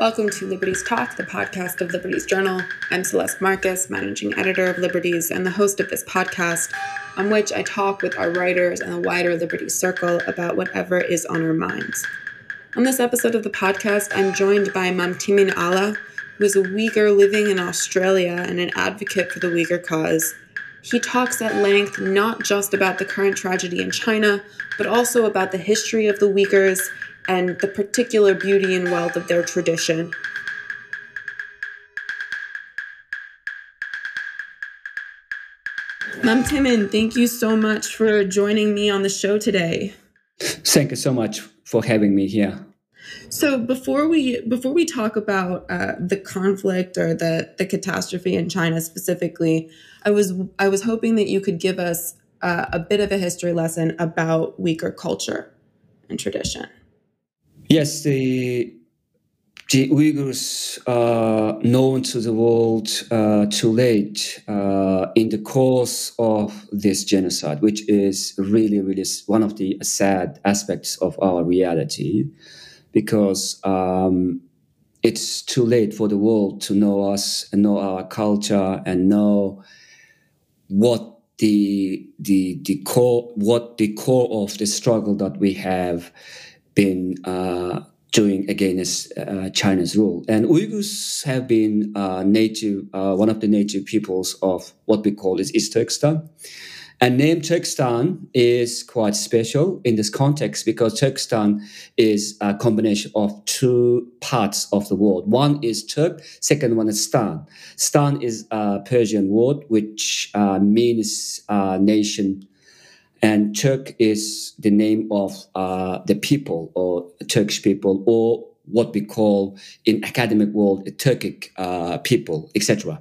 Welcome to Liberties Talk, the podcast of Liberties Journal. I'm Celeste Marcus, managing editor of Liberties and the host of this podcast, on which I talk with our writers and the wider Liberties circle about whatever is on our minds. On this episode of the podcast, I'm joined by Mamtimin Ala, who is a Uyghur living in Australia and an advocate for the Uyghur cause. He talks at length not just about the current tragedy in China, but also about the history of the Uyghurs and the particular beauty and wealth of their tradition. Mamtimin, thank you so much for joining me on the show today. Thank you so much for having me here. So before we before we talk about uh, the conflict or the the catastrophe in China specifically, I was I was hoping that you could give us uh, a bit of a history lesson about Uyghur culture and tradition. Yes, the the Uyghurs are known to the world uh, too late uh, in the course of this genocide, which is really, really one of the sad aspects of our reality, because um, it's too late for the world to know us and know our culture and know what the the the core what the core of the struggle that we have been uh, doing against uh, China's rule. And Uyghurs have been uh, native, uh, one of the native peoples of what we call is East Turkestan. And name Turkestan is quite special in this context because Turkestan is a combination of two parts of the world. One is Turk, second one is Stan. Stan is a Persian word which uh, means uh, nation and Turk is the name of uh, the people or Turkish people or what we call in academic world Turkic uh, people, etc.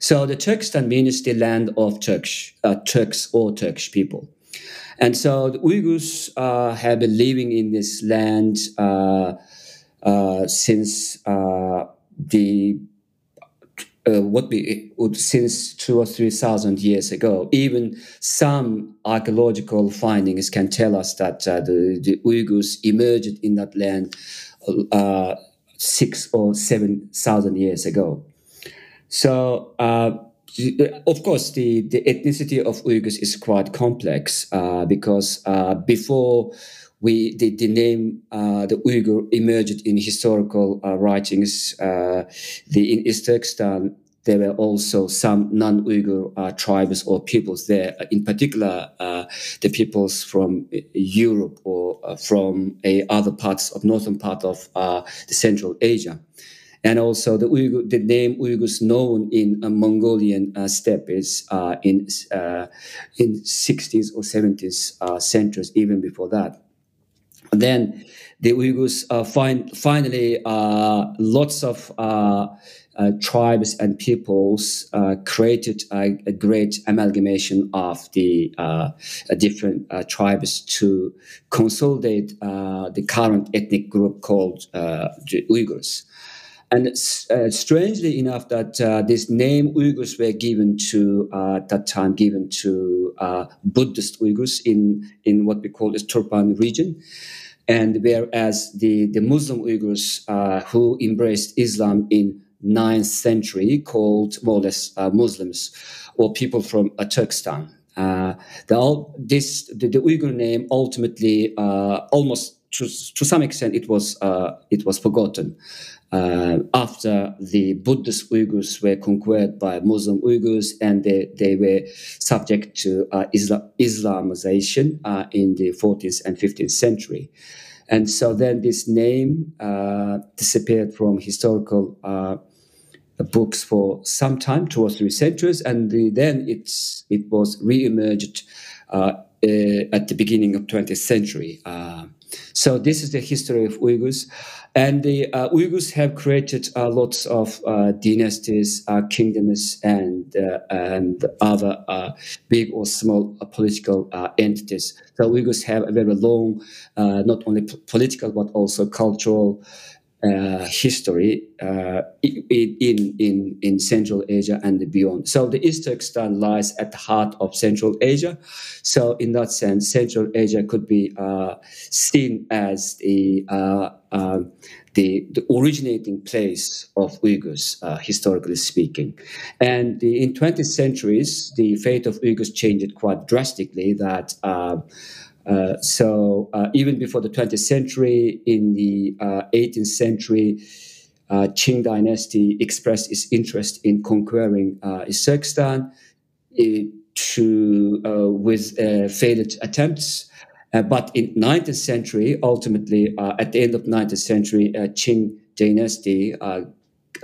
So the Turkestan means the land of Turks, uh, Turks or Turkish people. And so the Uyghurs uh, have been living in this land uh, uh, since the uh, what we since two or three thousand years ago. Even some archaeological findings can tell us that uh, the, the, Uyghurs emerged in that land uh, six or seven thousand years ago. So. Uh, of course, the, the ethnicity of Uyghurs is quite complex uh, because uh, before we the, the name uh, the Uyghur emerged in historical uh, writings. Uh, the in Turkestan, there were also some non-Uyghur uh, tribes or peoples there. In particular, uh, the peoples from Europe or uh, from other parts of northern part of the Central Asia. And also the Uyghur, the name Uyghurs known in Mongolian steppes in in 60s or 70s centuries, even before that. Then the Uyghurs uh, find finally uh, lots of uh, uh tribes and peoples uh, created a, a, great amalgamation of the uh, different tribes to consolidate the current ethnic group called the Uyghurs. And strangely enough, that this name Uyghurs were given to uh, at that time given to Buddhist Uyghurs in in what we call the Turpan region. And whereas the, the Muslim Uyghurs uh, who embraced Islam in 9th century, called more or less uh, Muslims or people from uh, Turkestan. Uh, the, this, the, the, Uyghur name ultimately, uh, almost to, to some extent, it was, uh, it was forgotten. after the Buddhist Uyghurs were conquered by Muslim Uyghurs and they, they were subject to Islam, Islamization in the 14th and 15th century. And so then this name uh, disappeared from historical uh, books for some time, two or three centuries, and the, then it's it was re-emerged uh, uh at the beginning of 20th century. So this is the history of Uyghurs. And the uh, Uyghurs have created uh, lots of uh, dynasties, uh, kingdoms, and uh, and other uh, big or small political entities. So Uyghurs have a very long, not only p- political but also cultural uh, history uh, in, in, in Central Asia and beyond. So the Turkestan lies at the heart of Central Asia. So in that sense, Central Asia could be uh, seen as the, uh, uh, the, the originating place of Uyghurs, uh, historically speaking. And the, in 20th centuries, the fate of Uyghurs changed quite drastically. That uh, so uh, even before the 20th century, in the uh, 18th century, uh, Qing dynasty expressed its interest in conquering uh, Uzbekistan to with failed attempts. but in 19th century, ultimately, at the end of 19th century, Qing dynasty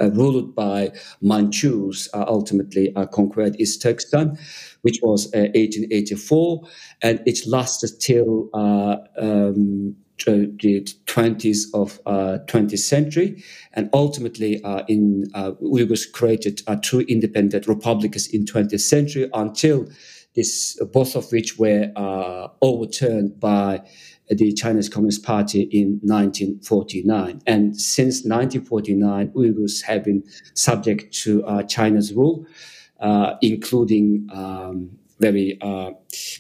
ruled by Manchus, uh, ultimately uh, conquered East Turkestan, which was 1884, and it lasted till um, the 20s of uh, 20th century. And ultimately uh, in uh, Uyghurs created two independent republics in 20th century until this both of which were overturned by the Chinese Communist Party in 1949. And since 1949, Uyghurs have been subject to uh, China's rule, uh, including um, very uh,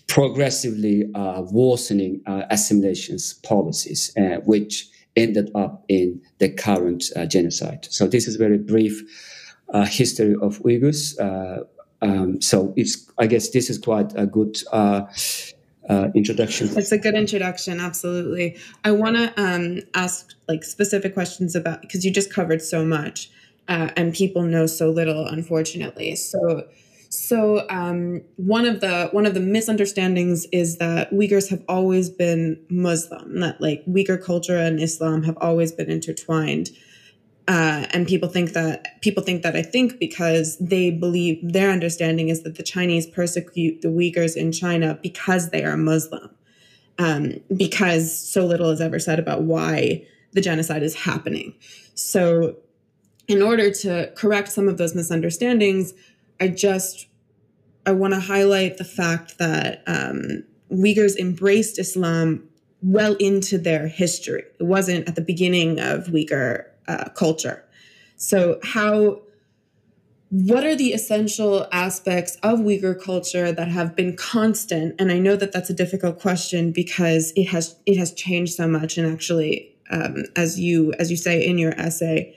progressively uh, worsening uh, assimilations policies, uh, which ended up in the current genocide. So this is a very brief history of Uyghurs. Um, so it's, I guess this is quite a good uh, introduction. It's a good introduction, absolutely. I want to um, ask like specific questions about because you just covered so much, uh, and people know so little, unfortunately. So, so um, one of the one of the misunderstandings is that Uyghurs have always been Muslim. That like Uyghur culture and Islam have always been intertwined. Uh, and people think that people think that I think because they believe their understanding is that the Chinese persecute the Uyghurs in China because they are Muslim, um, because so little is ever said about why the genocide is happening. So, in order to correct some of those misunderstandings, I just I want to highlight the fact that um, Uyghurs embraced Islam well into their history. It wasn't at the beginning of Uyghur uh, culture. So, how, what are the essential aspects of Uyghur culture that have been constant? And I know that that's a difficult question because it has it has changed so much. And actually, um, as you as you say in your essay,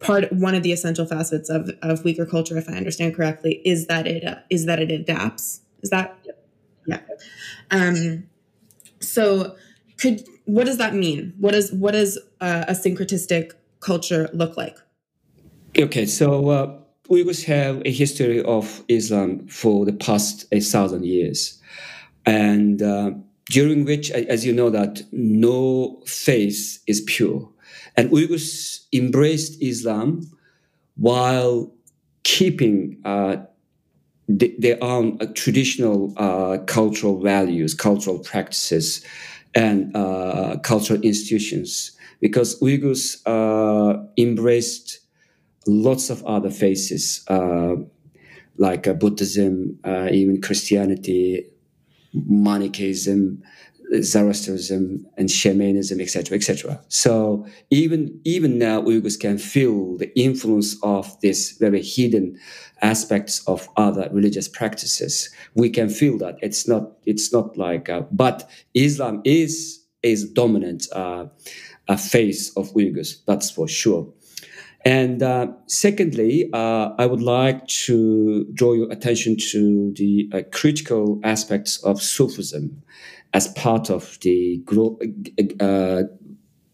part one of the essential facets of of Uyghur culture, if I understand correctly, is that it uh, is that it adapts. Is that yeah? Um, so could what does that mean? What is what is uh, a syncretistic culture look like? Okay, so uh, Uyghurs have a history of Islam for the past a thousand years, and uh, during which, as you know, that no faith is pure, and Uyghurs embraced Islam while keeping uh, their own uh, traditional uh, cultural values, cultural practices, and uh, cultural institutions because Uyghurs uh, embraced lots of other faiths, uh, like uh, Buddhism, uh, even Christianity, Manichaeism, Zoroastrianism, and shamanism, etc., etc. So even even now, Uyghurs can feel the influence of these very hidden aspects of other religious practices. We can feel that it's not it's not like, uh, but Islam is is dominant. A face of Uyghurs, that's for sure. And uh, secondly, uh, I would like to draw your attention to the uh, critical aspects of Sufism as part of the gro- uh,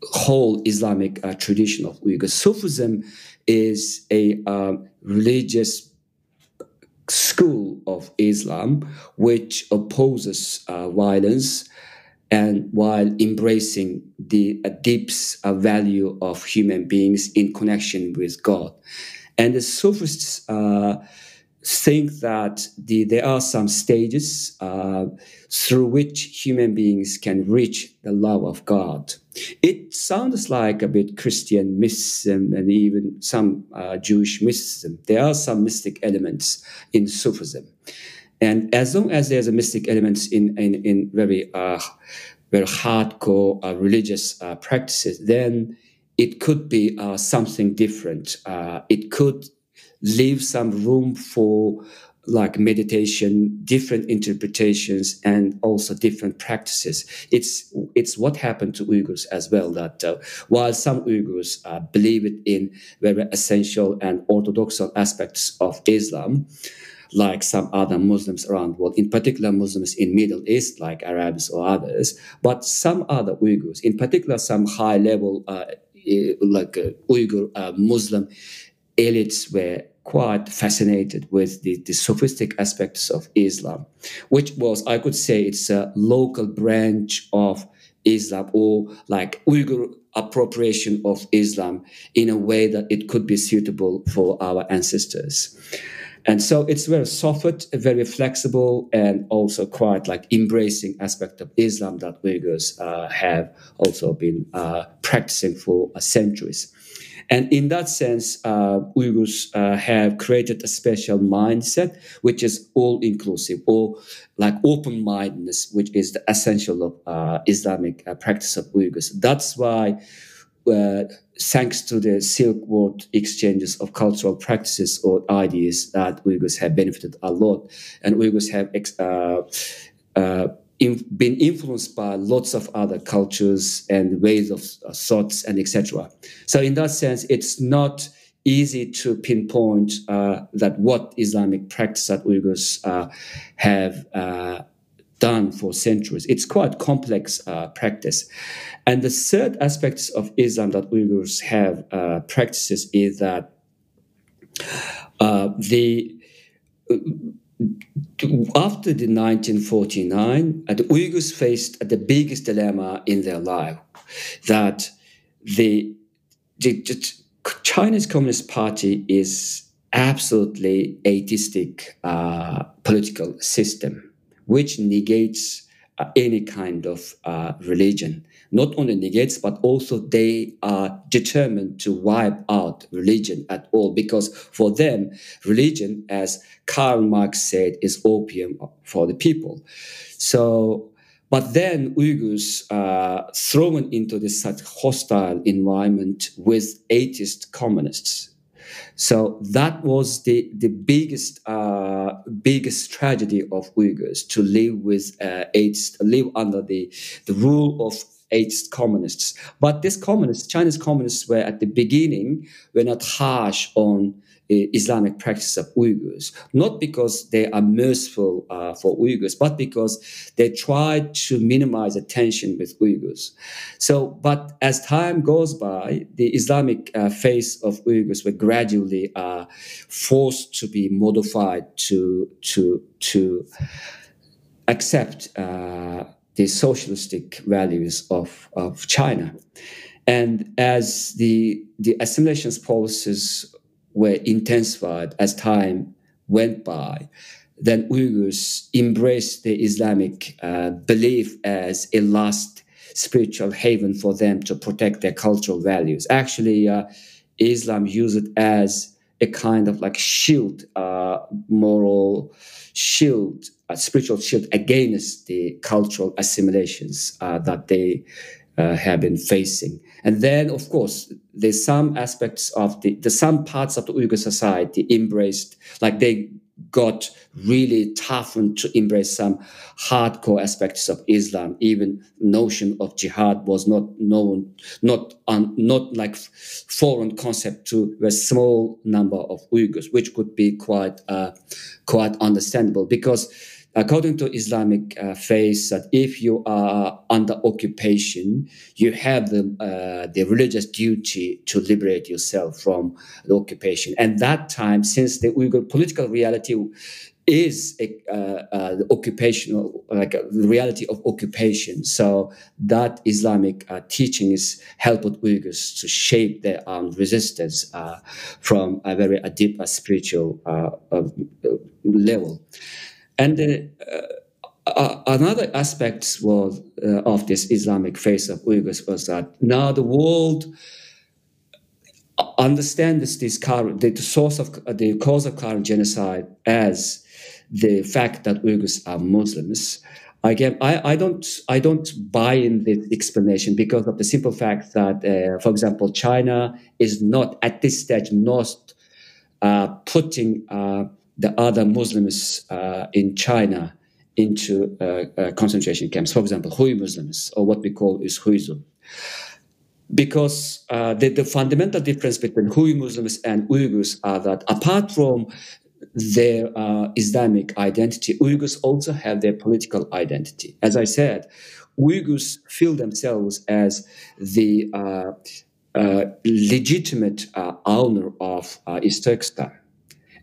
whole Islamic uh, tradition of Uyghurs. Sufism is a uh, religious school of Islam which opposes violence and while embracing the deep value of human beings in connection with God. And the Sufis uh, think that the, there are some stages uh, through which human beings can reach the love of God. It sounds like a bit Christian mysticism and even some uh, Jewish mysticism. There are some mystic elements in Sufism. And as long as there's a mystic elements in, in, in very, uh, very hardcore uh, religious uh, practices, then it could be uh, something different. Uh, it could leave some room for like meditation, different interpretations, and also different practices. It's it's what happened to Uyghurs as well. That uh, while some Uyghurs uh, believe it in very essential and orthodox aspects of Islam, like some other Muslims around the world, in particular Muslims in Middle East, like Arabs or others, but some other Uyghurs, in particular some high level, uh, like uh, Uyghur uh, Muslim elites were quite fascinated with the, the Sufistic aspects of Islam, which was, I could say, it's a local branch of Islam or like Uyghur appropriation of Islam in a way that it could be suitable for our ancestors. And so it's very soft, very flexible, and also quite like embracing aspect of Islam that Uyghurs uh, have also been uh, practicing for uh, centuries. And in that sense, uh, Uyghurs uh, have created a special mindset, which is all inclusive or like open mindedness, which is the essential of uh, Islamic uh, practice of Uyghurs. That's why, uh, thanks to the Silk Road exchanges of cultural practices or ideas, that Uyghurs have benefited a lot. And Uyghurs have ex- uh, in, been influenced by lots of other cultures and ways of uh, thoughts and etc. So in that sense, it's not easy to pinpoint uh, that what Islamic practice that Uyghurs uh, have uh, done for centuries. It's quite complex uh, practice. And the third aspect of Islam that Uyghurs have uh, practices is that the after the 1949, uh, the Uyghurs faced the biggest dilemma in their life that the, the, the Chinese Communist Party is absolutely atheistic uh, political system, which negates uh, any kind of uh, religion not only negates, but also they are determined to wipe out religion at all because for them, religion, as Karl Marx said, is opium for the people. So, but then Uyghurs are uh, thrown into this such hostile environment with atheist communists. So that was the the biggest uh, biggest tragedy of Uyghurs to live with uh, atheist, live under the the rule of atheist communists. But these communists, Chinese communists, were at the beginning were not harsh on Islamic practice of Uyghurs, not because they are merciful uh, for Uyghurs, but because they tried to minimize the tension with Uyghurs. So, but as time goes by, the Islamic uh, face of Uyghurs were gradually uh, forced to be modified to to to accept uh, the socialistic values of, of China. And as the, the assimilation policies were intensified as time went by, then Uyghurs embraced the Islamic uh, belief as a last spiritual haven for them to protect their cultural values. Actually, uh, Islam used it as a kind of like shield, uh, moral shield a spiritual shield against the cultural assimilations uh, that they uh, have been facing. And then, of course, there's some aspects of the, the some parts of the Uyghur society embraced, like they got really toughened to embrace some hardcore aspects of Islam. Even notion of jihad was not known, not not like foreign concept to a small number of Uyghurs, which could be quite uh, quite understandable because according to Islamic uh, faith, that if you are under occupation, you have the, uh, the religious duty to liberate yourself from the occupation. And that time, since the Uyghur political reality is a, uh, uh, the occupational, like a reality of occupation. So that Islamic uh, teachings helped Uyghurs to shape their um, resistance uh, from a very deep spiritual uh, level. And uh, uh, another aspect was uh, of this Islamic face of Uyghurs was that now the world understands this current, the source of the cause of current genocide as the fact that Uyghurs are Muslims. Again, I, I don't I don't buy in this explanation because of the simple fact that, uh, for example, China is not at this stage not uh, putting uh, the other Muslims uh, in China into uh, uh, concentration camps. For example, Hui Muslims, or what we call is Huizu. Because the, the fundamental difference between Hui Muslims and Uyghurs are that apart from their uh, Islamic identity, Uyghurs also have their political identity. As I said, Uyghurs feel themselves as the uh, uh, legitimate uh, owner of uh, East Turkestan.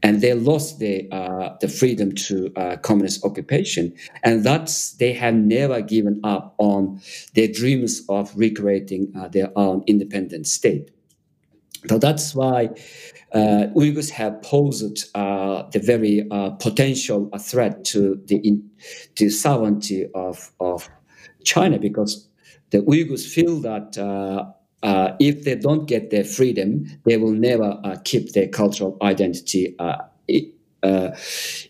And they lost the, uh, the freedom to communist occupation. And that's, they have never given up on their dreams of recreating their own independent state. So that's why uh, Uyghurs have posed uh, the very uh, potential threat to the in, to sovereignty of, of China because the Uyghurs feel that uh, uh, if they don't get their freedom, they will never uh, keep their cultural identity uh,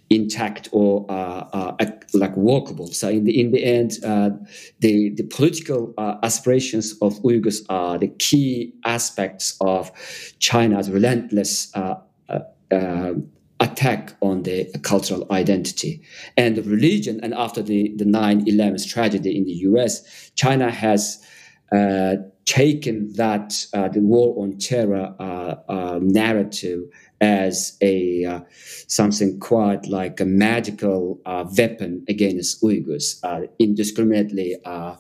intact or uh, uh, like workable. So in the in the end, uh, the the political uh, aspirations of Uyghurs are the key aspects of China's relentless uh, attack on the cultural identity and religion. And after the the 9/11 tragedy in the U.S., China has taken that the war on terror narrative as a uh, something quite like a magical uh, weapon against Uyghurs, uh, indiscriminately uh,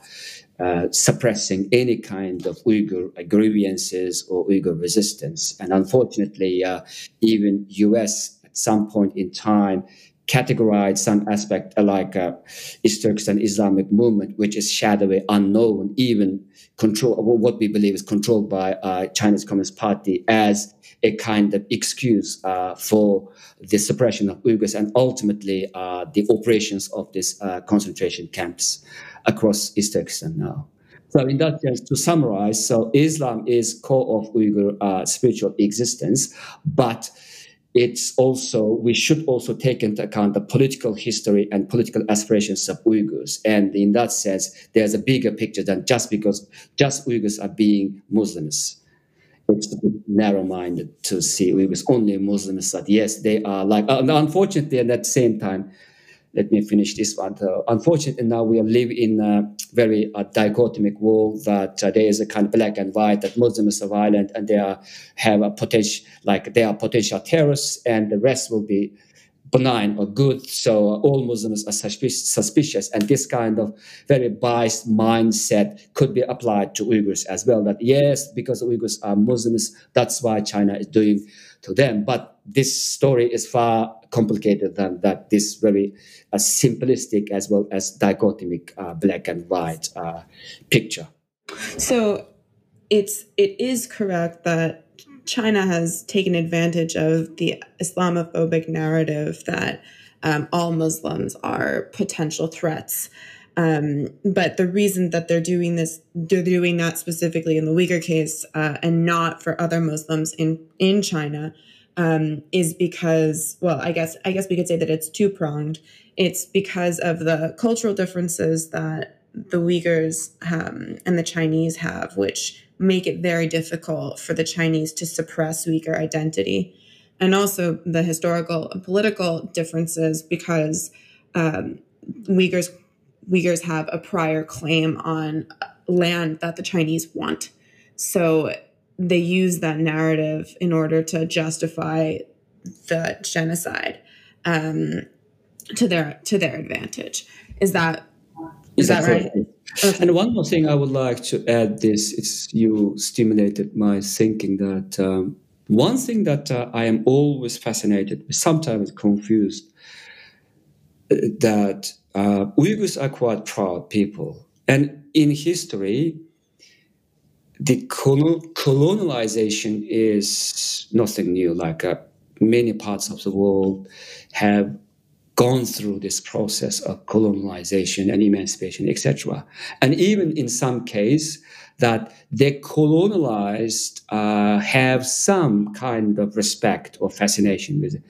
uh, suppressing any kind of Uyghur grievances or Uyghur resistance. And unfortunately, uh, even U.S. at some point in time categorized some aspect like uh, East Turkestan Islamic movement, which is shadowy, unknown, even control what we believe is controlled by uh, China's Communist Party as a kind of excuse uh, for the suppression of Uyghurs and ultimately uh, the operations of these uh, concentration camps across East Turkestan now. So, in that sense, to summarize, so Islam is core of Uyghur uh, spiritual existence, but it's also we should also take into account the political history and political aspirations of Uyghurs. And in that sense, there's a bigger picture than just because just Uyghurs are being Muslims it's narrow-minded to see was only Muslims that yes they are like unfortunately at that same time let me finish this one uh, unfortunately now we live in a very uh, dichotomic world that uh, there is a kind of black and white that Muslims are violent and they are have a potential like they are potential terrorists and the rest will be benign or good. So all Muslims are suspicious. And this kind of very biased mindset could be applied to Uyghurs as well. That yes, because Uyghurs are Muslims, that's why China is doing to them. But this story is far complicated than that. This very uh, simplistic as well as dichotomic uh, black and white uh, picture. So it's it is correct that China has taken advantage of the Islamophobic narrative that um, all Muslims are potential threats. Um, but the reason that they're doing this, they're doing that specifically in the Uyghur case uh, and not for other Muslims in in China, um, is because, well, I guess I guess we could say that it's two pronged. It's because of the cultural differences that the Uyghurs um, and the Chinese have, which make it very difficult for the Chinese to suppress Uyghur identity. And also the historical and political differences because um, Uyghurs Uyghurs have a prior claim on land that the Chinese want. So they use that narrative in order to justify the genocide um, to their to their advantage. Is that is, that right? Okay. And one more thing I would like to add this is you stimulated my thinking that um, one thing that uh, I am always fascinated, sometimes confused, that uh, Uyghurs are quite proud people. And in history, the colonialization is nothing new. Like uh, many parts of the world have gone through this process of colonization and emancipation, etc. And even in some case, that the colonized uh, have some kind of respect or fascination with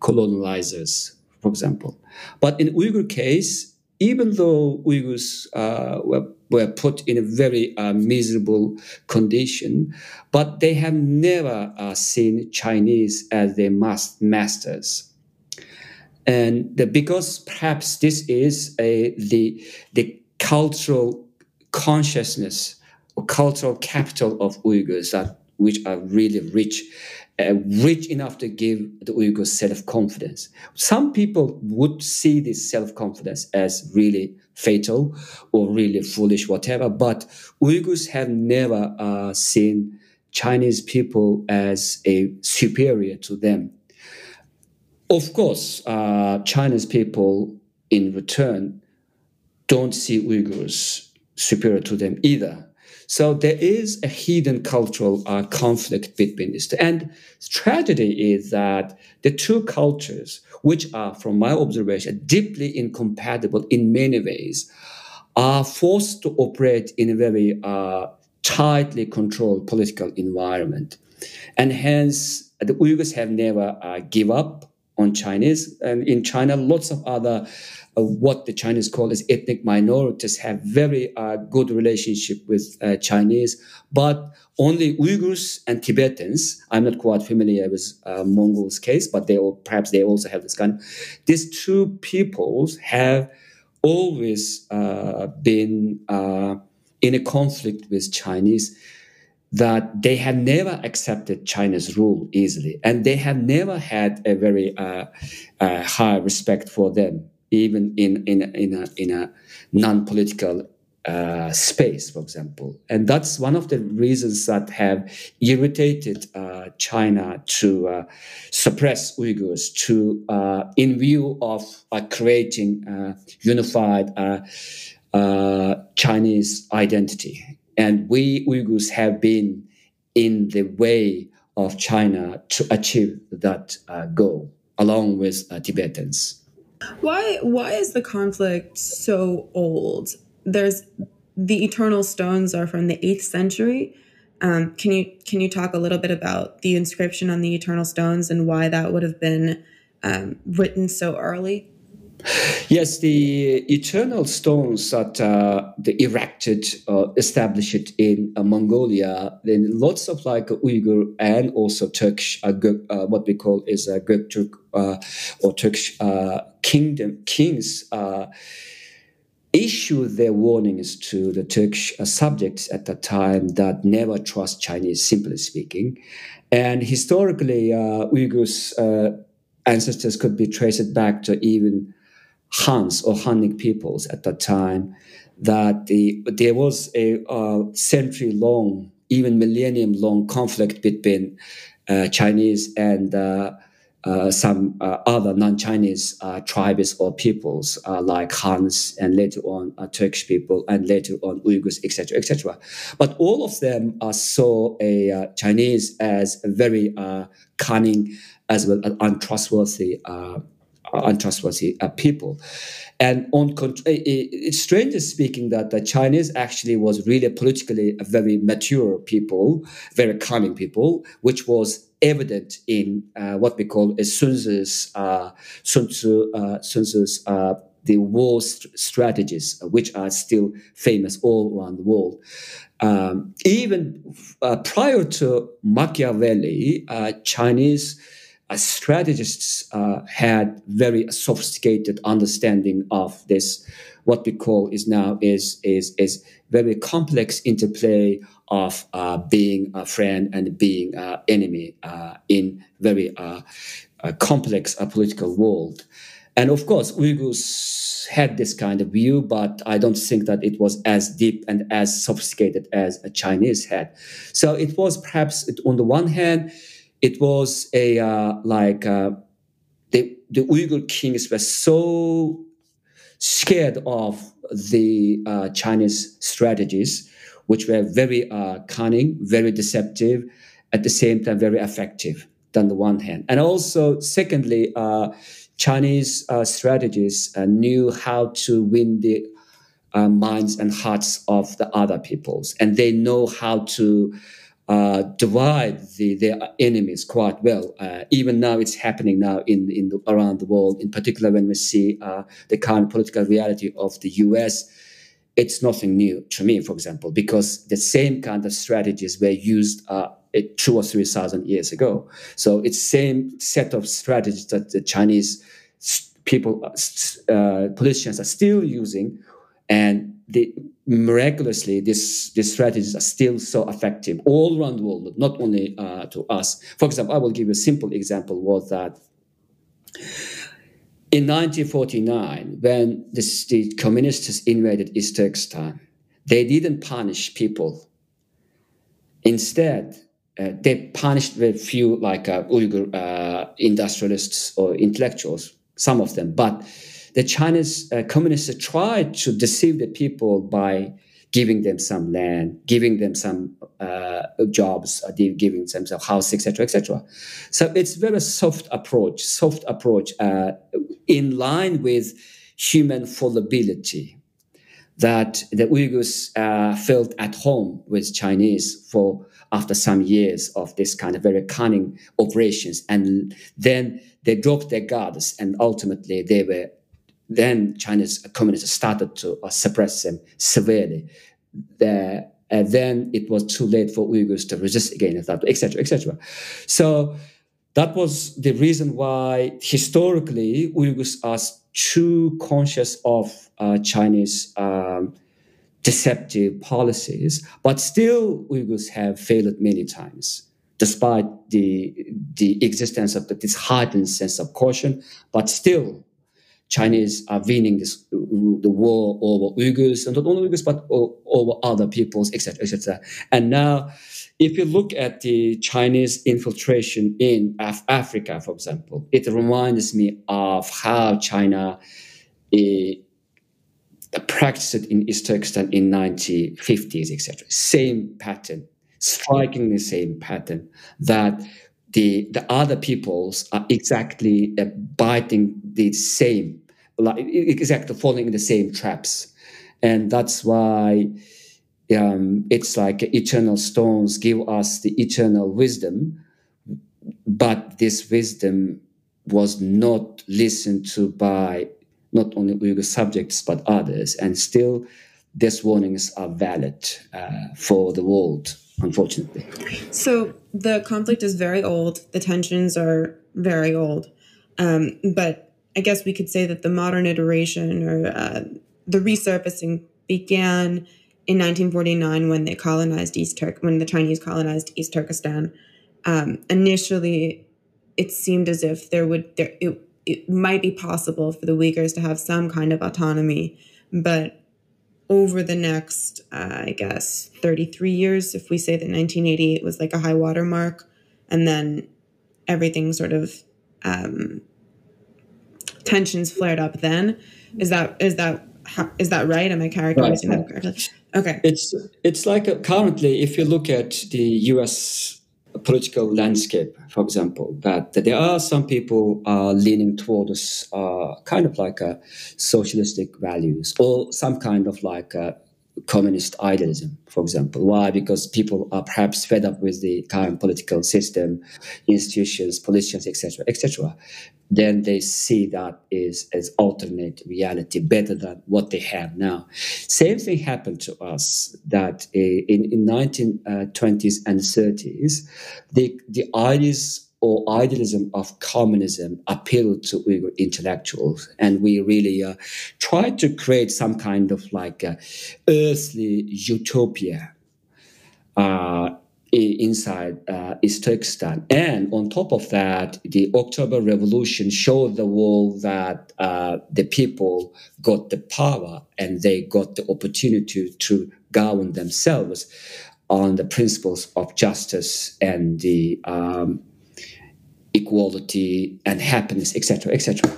colonizers. For example. But in Uyghur case, even though Uyghurs uh, were, were put in a very uh, miserable condition, but they have never uh, seen Chinese as their mas- masters. And the, because perhaps this is a, the, the cultural consciousness or cultural capital of Uyghurs that which are really rich uh, rich enough to give the Uyghurs self-confidence. Some people would see this self-confidence as really fatal or really foolish, whatever. But Uyghurs have never uh, seen Chinese people as a superior to them. Of course, uh, Chinese people in return don't see Uyghurs superior to them either. So there is a hidden cultural uh, conflict between these two. And tragedy is that the two cultures, which are, from my observation, deeply incompatible in many ways, are forced to operate in a very uh, tightly controlled political environment. And hence, the Uyghurs have never uh, give up on Chinese. And in China, lots of other what the Chinese call as ethnic minorities have very uh, good relationship with uh, Chinese, but only Uyghurs and Tibetans. I'm not quite familiar with uh, Mongols' case, but they all, perhaps they also have this kind. These two peoples have always been in a conflict with Chinese that they have never accepted China's rule easily, and they have never had a very uh, uh, high respect for them, even in in in a, in a non-political uh, space, for example. And that's one of the reasons that have irritated uh, China to uh, suppress Uyghurs, to uh, in view of creating a unified Chinese identity and we Uyghurs have been in the way of China to achieve that uh, goal, along with uh, Tibetans. Why why is the conflict so old? There's the eternal stones are from the eighth century. Um, can you can you talk a little bit about the inscription on the eternal stones and why that would have been um, written so early? Yes, the eternal stones that uh, they erected, uh, established in uh, Mongolia, then lots of like Uyghur and also Turkish, uh, uh, what we call is a Göktürk uh, or Turkish kingdom kings issued their warnings to the Turkish subjects at that time that never trust Chinese, simply speaking. And historically, Uyghurs' ancestors could be traced back to even Huns or Hunnic peoples at that time, that the, there was a uh, century long, even millennium long conflict between uh, Chinese and uh, uh some uh, other non-Chinese uh, tribes or peoples like Huns and later on Turkish people and later on Uyghurs, etc., etc. But all of them saw a Chinese as a very cunning as well as untrustworthy untrustworthy uh, people. And on, it's strangely speaking that the Chinese actually was really politically a very mature people, very cunning people, which was evident in uh, what we call a Sun Tzu's, uh, Sun, Tzu, uh, Sun Tzu's uh, the war st- strategies, which are still famous all around the world. Um, even uh, prior to Machiavelli, uh, Chinese strategists uh, had very sophisticated understanding of this what we call is now is is is very complex interplay of uh, being a friend and being an enemy uh, in very uh, complex uh, political world. And of course uyghurs had this kind of view but i don't think that it was as deep and as sophisticated as a chinese had. So it was perhaps on the one hand it was a uh, like uh, the the Uyghur kings were so scared of the uh, Chinese strategies, which were very uh, cunning, very deceptive, at the same time very effective. On the one hand, and also secondly, uh, Chinese uh, strategies knew how to win the minds and hearts of the other peoples, and they know how to uh, divide the, their enemies quite well. Uh, even now, it's happening now in, in the, around the world. In particular, when we see uh, the current political reality of the U.S., it's nothing new to me, for example, because the same kind of strategies were used uh, two or three thousand years ago. So it's same set of strategies that the Chinese people, uh, politicians are still using, and they, miraculously, this, these strategies are still so effective all around the world, not only uh, to us. For example, I will give you a simple example was that in 1949, when this, the communists invaded East Turkestan, they didn't punish people. Instead, uh, they punished a few like uh, Uyghur uh, industrialists or intellectuals, some of them. But the Chinese uh, communists tried to deceive the people by giving them some land, giving them some uh, jobs, uh, giving them some house, etc., etc. So it's very soft approach, soft approach uh, in line with human fallibility that the Uyghurs uh, felt at home with Chinese for after some years of this kind of very cunning operations, and then they dropped their guards, and ultimately they were then Chinese communists started to uh, suppress them severely. The, and then it was too late for Uyghurs to resist again, etc., etc. So that was the reason why historically Uyghurs are too conscious of uh, Chinese um, deceptive policies, but still Uyghurs have failed many times, despite the the existence of this heightened sense of caution. But still, Chinese are winning this, the war over Uyghurs, and not only Uyghurs, but over other peoples, etc., etc. And now, if you look at the Chinese infiltration in Af- Africa, for example, it reminds me of how China uh, practiced in East Turkestan in 1950s, etc. Same pattern, strikingly same pattern that the the other peoples are exactly uh, biting the same like exactly falling in the same traps, and that's why um, it's like eternal stones give us the eternal wisdom, but this wisdom was not listened to by not only Uyghur subjects but others, and still these warnings are valid uh, for the world, unfortunately. So the conflict is very old. The tensions are very old, um, but I guess we could say that the modern iteration or uh, the resurfacing began in 1949 when they colonized East Turk when the Chinese colonized East Turkestan. Um, initially, it seemed as if there would there it, it might be possible for the Uyghurs to have some kind of autonomy, but over the next, uh, I guess, 33 years, if we say that 1988 was like a high water mark, and then everything sort of um, tensions flared up then. Is that is that is that right? Am I characterizing right, that correctly? Okay. It's it's like a, currently, if you look at the U.S. political landscape, for example, that, that there are some people uh, leaning towards uh, kind of like a socialistic values or some kind of like a communist idealism, for example. Why? Because people are perhaps fed up with the current political system, institutions, politicians, etc., etc. Then they see that is as alternate reality, better than what they have now. Same thing happened to us that uh, in in 1920s uh, and 30s, the the ideas or idealism of communism appealed to Uyghur intellectuals. And we really uh, tried to create some kind of like earthly utopia uh, inside uh, East Turkestan. And on top of that, the October Revolution showed the world that uh, the people got the power and they got the opportunity to govern themselves on the principles of justice and the um, equality and happiness, etc., etc.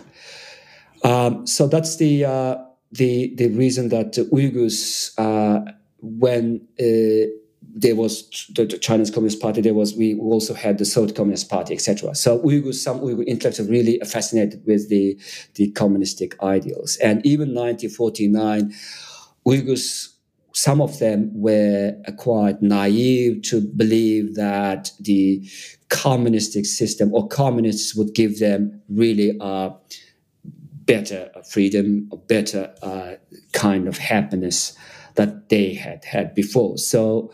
Um, so that's the uh, the the reason that Uyghurs, uh, when uh, there was the, Chinese Communist Party, there was we also had the South Communist Party, etc. So Uyghurs, some Uyghur intellectuals really fascinated with the the communistic ideals, and even 1949, Uyghurs some of them were quite naive to believe that the communistic system or communists would give them really a better freedom, a better uh, kind of happiness that they had had before. So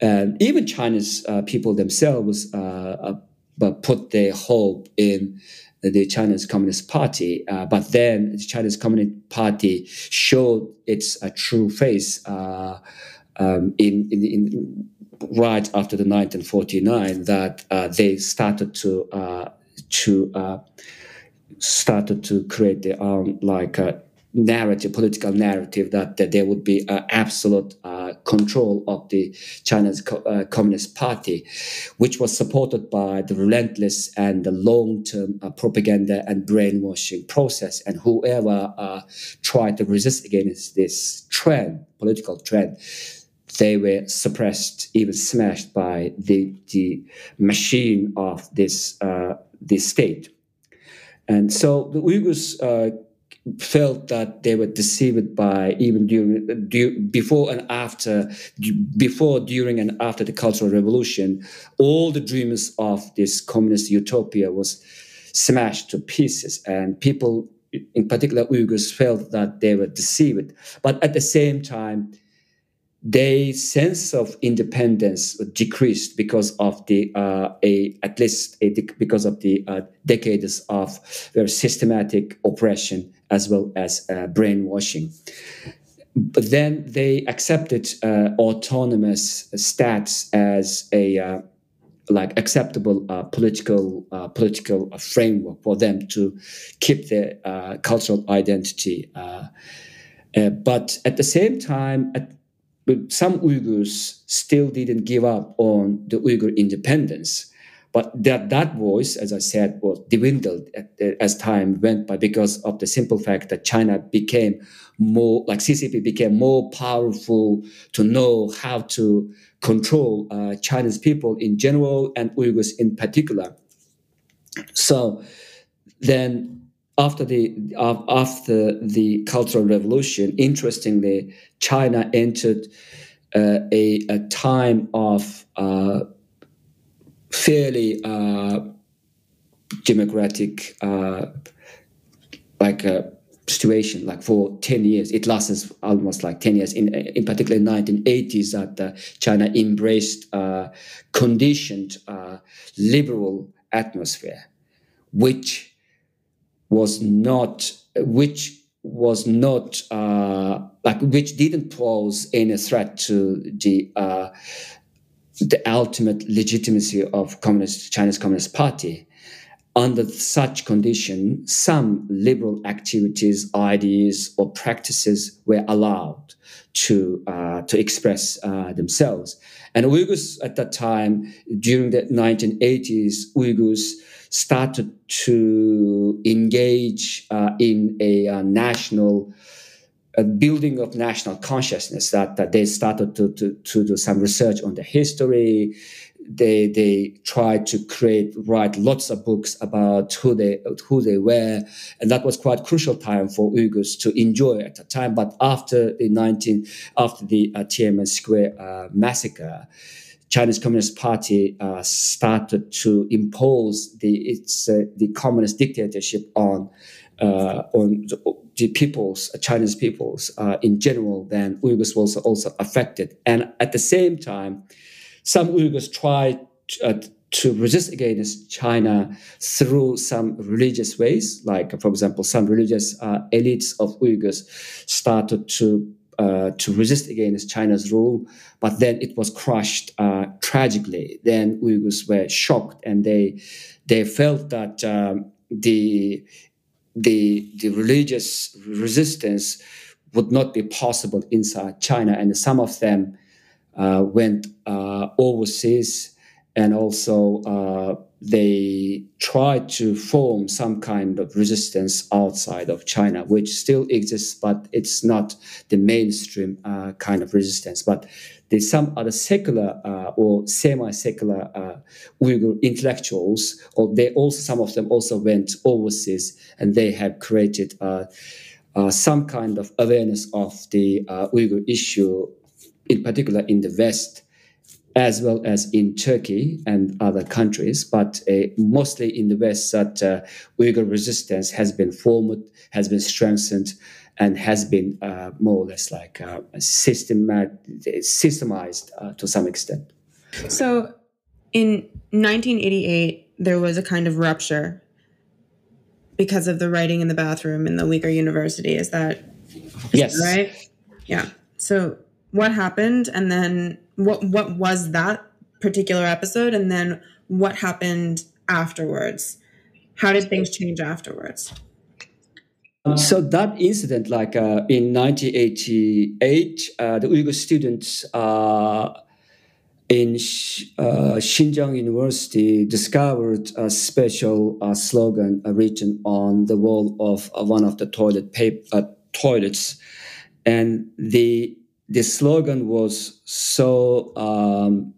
even China's uh, people themselves uh, uh, put their hope in the Chinese Communist Party. Uh, but then the Chinese Communist Party showed its uh, true face uh, um, in, in, in, right after the 1949 that they started to to started to create their own like narrative, political narrative that, that there would be uh, absolute uh, control of the China's co- uh, Communist Party, which was supported by the relentless and the long-term uh, propaganda and brainwashing process. And whoever uh, tried to resist against this trend, political trend, they were suppressed, even smashed by the, the machine of this, uh, this state. And so the Uyghurs felt that they were deceived by even during before and after before during and after the cultural revolution all the dreams of this communist utopia was smashed to pieces and people in particular uyghurs felt that they were deceived but at the same time their sense of independence decreased because of the uh, a at least a, because of the uh, decades of very systematic oppression as well as uh, brainwashing. But then they accepted uh, autonomous stats as a uh, like acceptable uh, political uh, political framework for them to keep their uh, cultural identity. but at the same time, at, some Uyghurs still didn't give up on the Uyghur independence. But that, that voice, as I said, was dwindled as time went by because of the simple fact that China became more, like CCP became more powerful to know how to control uh, Chinese people in general and Uyghurs in particular. So then after the after the Cultural Revolution, interestingly, China entered uh, a, a time of uh, fairly uh, democratic, uh, like a uh, situation. Like for ten years, it lasted almost like ten years. In in particular, 1980s, that uh, China embraced conditioned liberal atmosphere, which was not which was not uh, like which didn't pose any threat to the uh, the ultimate legitimacy of communist Chinese Communist Party. Under such condition, some liberal activities, ideas, or practices were allowed to uh, to express uh, themselves. And Uyghurs at that time, during the 1980s, Uyghurs started to engage uh, in a, a uh, national a building of national consciousness that, that they started to, to, to do some research on the history. They, they tried to create, write lots of books about who they, who they were. And that was quite crucial time for Uyghurs to enjoy at the time. But after the 19, after the uh, Tiananmen Square uh, massacre, Chinese Communist Party uh, started to impose the its uh, the communist dictatorship on uh, on the, the peoples, Chinese peoples uh, in general, then Uyghurs was also affected. And at the same time, some Uyghurs tried uh, to resist against China through some religious ways. Like, for example, some religious uh, elites of Uyghurs started to uh, to resist against China's rule, but then it was crushed uh, tragically. Then Uyghurs were shocked, and they they felt that um, the the, the religious resistance would not be possible inside China. And some of them went uh, overseas and also uh, they tried to form some kind of resistance outside of China, which still exists, but it's not the mainstream uh, kind of resistance. But there's some other secular uh, or semi-secular uh, Uyghur intellectuals, or they also some of them also went overseas, and they have created uh, uh some kind of awareness of the uh, Uyghur issue in particular in the West, as well as in Turkey and other countries, but uh, mostly in the West, that uh, Uyghur resistance has been formed, has been strengthened, and has been uh, more or less like uh, systemized uh, to some extent. So, in 1988, there was a kind of rupture because of the writing in the bathroom in the Uyghur University. Is that is yes? That right. Yeah. So, what happened, and then what what was that particular episode and then what happened afterwards? How did things change afterwards? So that incident like uh, in 1988 uh, the uyghur students uh, in uh, Xinjiang University discovered a special uh, slogan written on the wall of uh, one of the toilet toilets, and the the slogan was so um,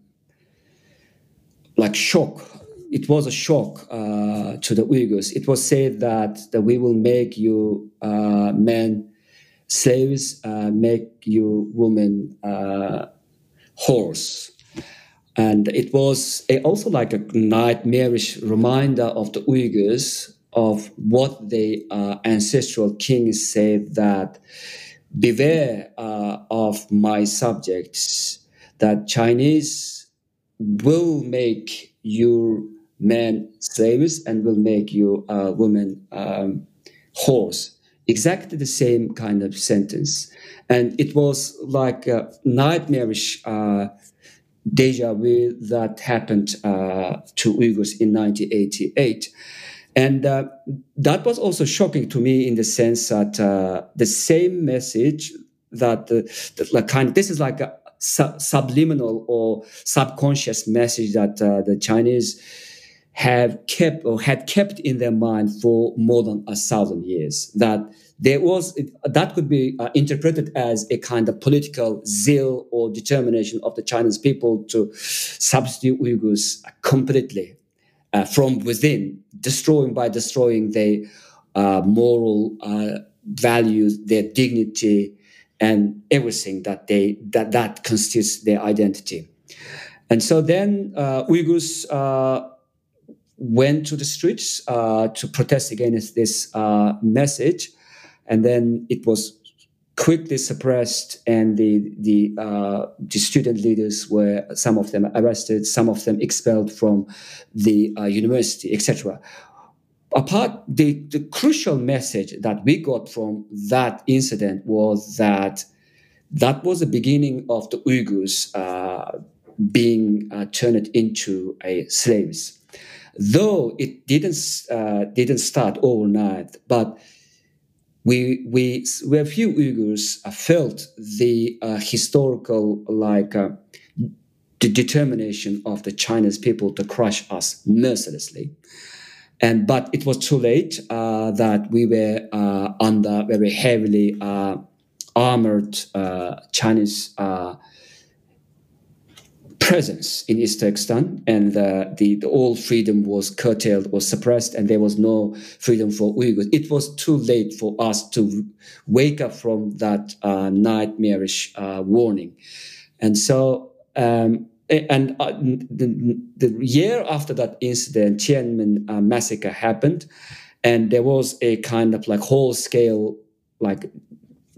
like shock. It was a shock uh, to the Uyghurs. It was said that, that we will make you uh, men slaves, uh, make you women uh, horse. And it was a, also like a nightmarish reminder of the Uyghurs of what the uh, ancestral kings said that beware uh, of my subjects that Chinese will make your men slaves and will make you uh, women um, whores. Exactly the same kind of sentence. And it was like a nightmarish uh, deja vu that happened uh, to Uyghurs in 1988. And uh, that was also shocking to me in the sense that uh, the same message that, uh, kind this is like a su- subliminal or subconscious message that uh, the Chinese have kept or had kept in their mind for more than a thousand years. That there was that could be uh, interpreted as a kind of political zeal or determination of the Chinese people to substitute Uyghurs completely uh, from within, destroying by destroying their uh, moral uh, values, their dignity, and everything that they that that constitutes their identity. And so then uh, Uyghurs uh, went to the streets to protest against this message, and then it was quickly suppressed, and the the, uh, the student leaders were some of them arrested, some of them expelled from the uh, university, etc. Apart, the, the crucial message that we got from that incident was that that was the beginning of the Uyghurs uh, being uh, turned into slaves. Though it didn't uh, didn't start overnight, but we we we few Uyghurs uh, felt the uh, historical like uh, the determination of the Chinese people to crush us mercilessly, and but it was too late uh, that we were uh, under very heavily uh, armored Chinese presence in East Turkestan, and uh, the, the all freedom was curtailed or suppressed, and there was no freedom for Uyghurs. It was too late for us to wake up from that uh, nightmarish uh, warning, and so. Um, and uh, the, the, year after that incident, Tiananmen uh, massacre happened, and there was a kind of like whole scale like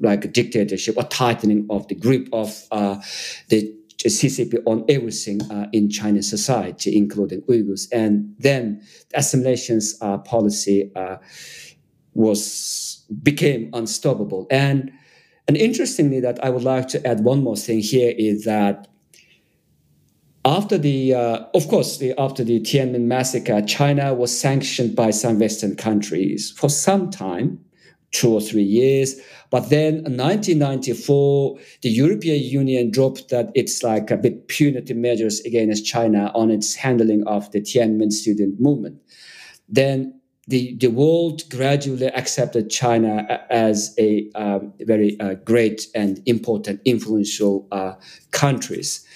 like dictatorship, a tightening of the grip of uh, the CCP on everything uh, in Chinese society, including Uyghurs. And then the assimilations uh, policy uh, was became unstoppable. And and interestingly, that I would like to add one more thing here is that after the, uh, of course, the, after the Tiananmen massacre, China was sanctioned by some Western countries for some time, two or three years. But then in 1994, the European Union dropped that it's like a bit punitive measures against China on its handling of the Tiananmen student movement. Then the, the world gradually accepted China as a um, very uh, great and important, influential uh, countries.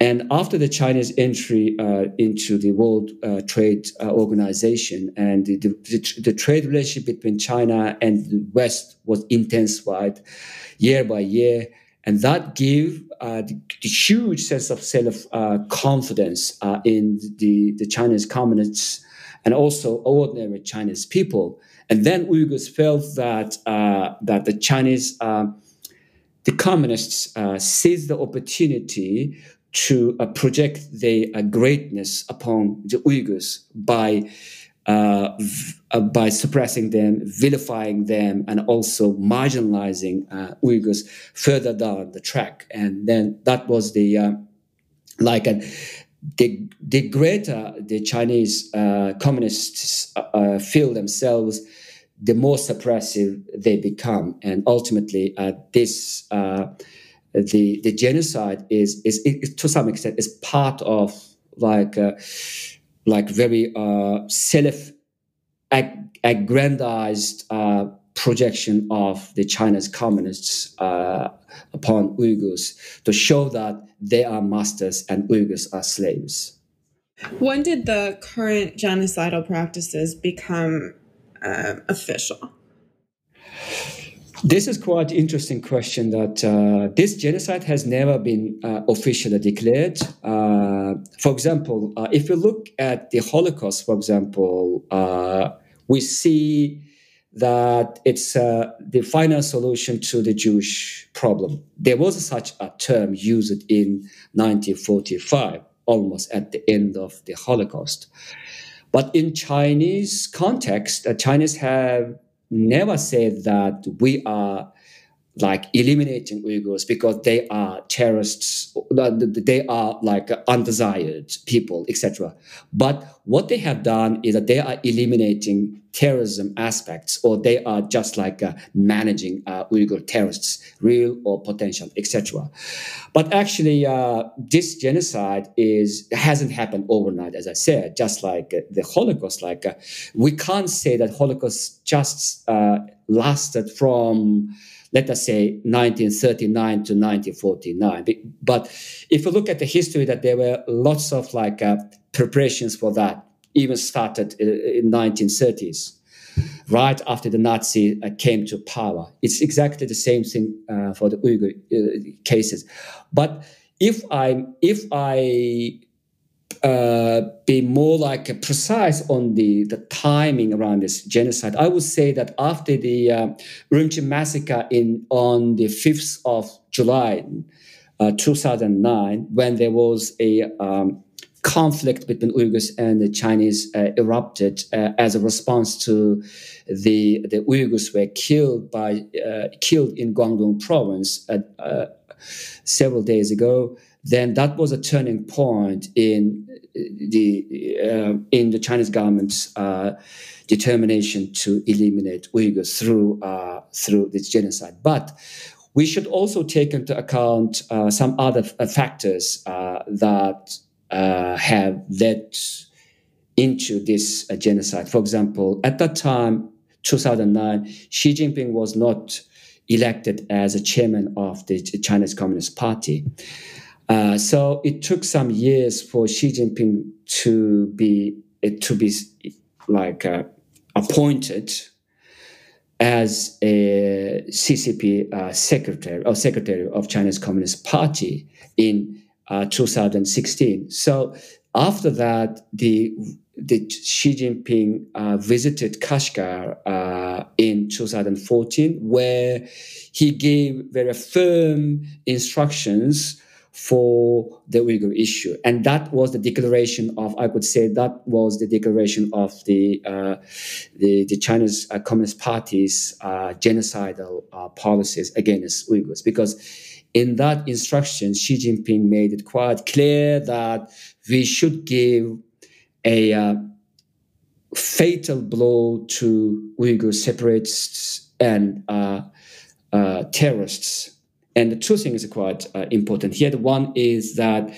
And after the Chinese entry uh, into the World uh, Trade uh, Organization and the, the, the, trade relationship between China and the West was intensified year by year. and that gave uh, the, the, huge sense of self uh, confidence uh, in the, the Chinese communists and also ordinary Chinese people. And then Uyghurs felt that that the Chinese the communists uh, seized the opportunity to project their greatness upon the Uyghurs by uh, uh, by suppressing them, vilifying them, and also marginalizing uh, Uyghurs further down the track. And then that was the uh, like a, the the greater the Chinese uh, communists uh, feel themselves, the more suppressive they become, and ultimately this. The the genocide is, is, is to some extent is part of like like very uh, self aggrandized uh, projection of the Chinese communists uh, upon Uyghurs to show that they are masters and Uyghurs are slaves. When did the current genocidal practices become uh, official? This is quite interesting question that uh, this genocide has never been uh, officially declared. Uh, for example, uh, if you look at the Holocaust, for example, uh, we see that it's uh, the final solution to the Jewish problem. There was such a term used in 1945, almost at the end of the Holocaust. But in Chinese context, Chinese have never said that we are like eliminating Uyghurs because they are terrorists, they are like undesired people, etc. But what they have done is that they are eliminating terrorism aspects, or they are just like uh, managing uh, Uyghur terrorists, real or potential, etc. But actually, uh, this genocide is hasn't happened overnight, as I said. Just like uh, the Holocaust, like uh, we can't say that Holocaust just uh, lasted from let us say 1939 to 1949. But if you look at the history, that there were lots of like preparations for that, even started in 1930s, right after the Nazi uh, came to power. It's exactly the same thing uh, for the Uyghur uh, cases. But if I if I uh, be more like uh, precise on the, the timing around this genocide, I would say that after the uh, massacre in on the 5th of July uh, 2009, when there was a um, conflict between Uyghurs and the Chinese uh, erupted uh, as a response to the the Uyghurs were killed by uh, killed in Guangdong province several days ago then that was a turning point in the uh, in the Chinese government's uh, determination to eliminate Uyghurs through uh, through this genocide. But we should also take into account uh, some other factors uh, that uh, have led into this genocide. For example, at that time, 2009, Xi Jinping was not elected as a chairman of the Chinese Communist Party. Uh, so it took some years for Xi Jinping to be uh, to be like uh, appointed as a CCP uh, secretary or secretary of Chinese Communist Party in uh, 2016. So after that, the the Xi Jinping uh, visited Kashgar in 2014, where he gave very firm instructions for the Uyghur issue. And that was the declaration of, I would say, that was the declaration of the uh, the, the, Chinese uh, Communist Party's uh, genocidal uh, policies against Uyghurs. Because in that instruction, Xi Jinping made it quite clear that we should give a uh, fatal blow to Uyghur separatists and uh, terrorists and the two things are quite uh, important here. The one is that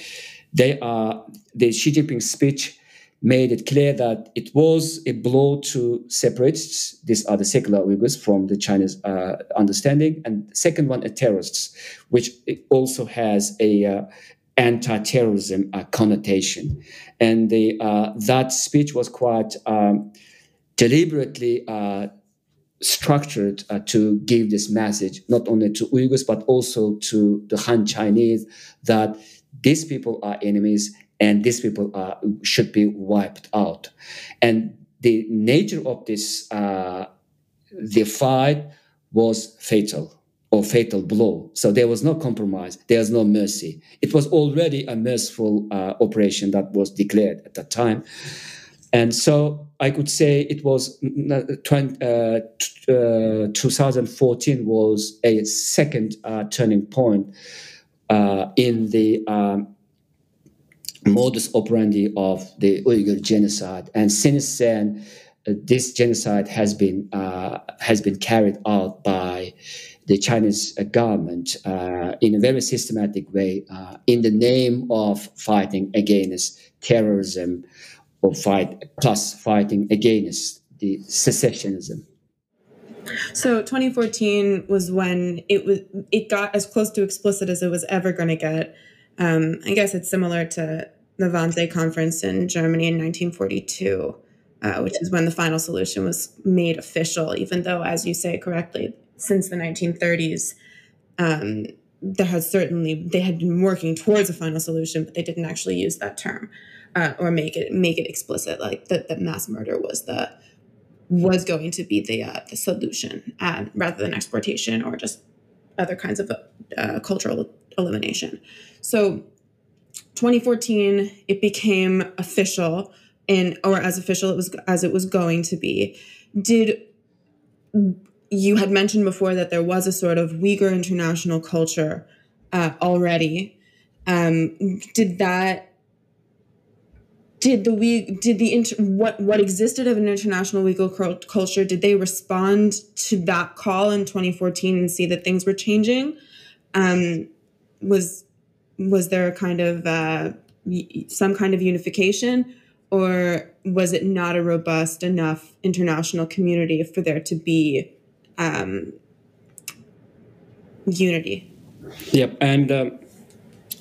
they are the Xi Jinping speech made it clear that it was a blow to separatists. These are the secular Uyghurs from the Chinese uh, understanding, and second one, are terrorists, which also has a uh, anti-terrorism uh, connotation. And the, uh, that speech was quite um, deliberately uh, structured uh, to give this message not only to Uyghurs but also to the Han Chinese that these people are enemies and these people are, should be wiped out. And the nature of this uh, the fight was fatal or fatal blow. So there was no compromise. There was no mercy. It was already a merciful uh, operation that was declared at that time. And so I could say it was uh, 20, uh, uh, 2014 was a second uh, turning point uh, in the um, Mm-hmm. modus operandi of the Uyghur genocide. And since then, uh, this genocide has been uh, has been carried out by the Chinese uh, government uh, in a very systematic way in the name of fighting against terrorism, or fight plus fighting against the secessionism. So 2014 was when it was it got as close to explicit as it was ever going to get. Um, I guess it's similar to the Wannsee Conference in Germany in 1942, uh, which is when the final solution was made official. Even though, as you say correctly, since the 1930s, um, there has certainly they had been working towards a final solution, but they didn't actually use that term uh, or make it make it explicit like that that mass murder was the was going to be the uh, the solution um, rather than exportation or just other kinds of uh, cultural elimination. So 2014 it became official and or as official it was as it was going to be. Did you had mentioned before that there was a sort of Uyghur international culture uh, already. Um, did that did the we did the inter, what what existed of an international legal culture did they respond to that call in 2014 and see that things were changing um, was was there a kind of uh, some kind of unification? Or was it not a robust enough international community for there to be um, unity? Yep and um,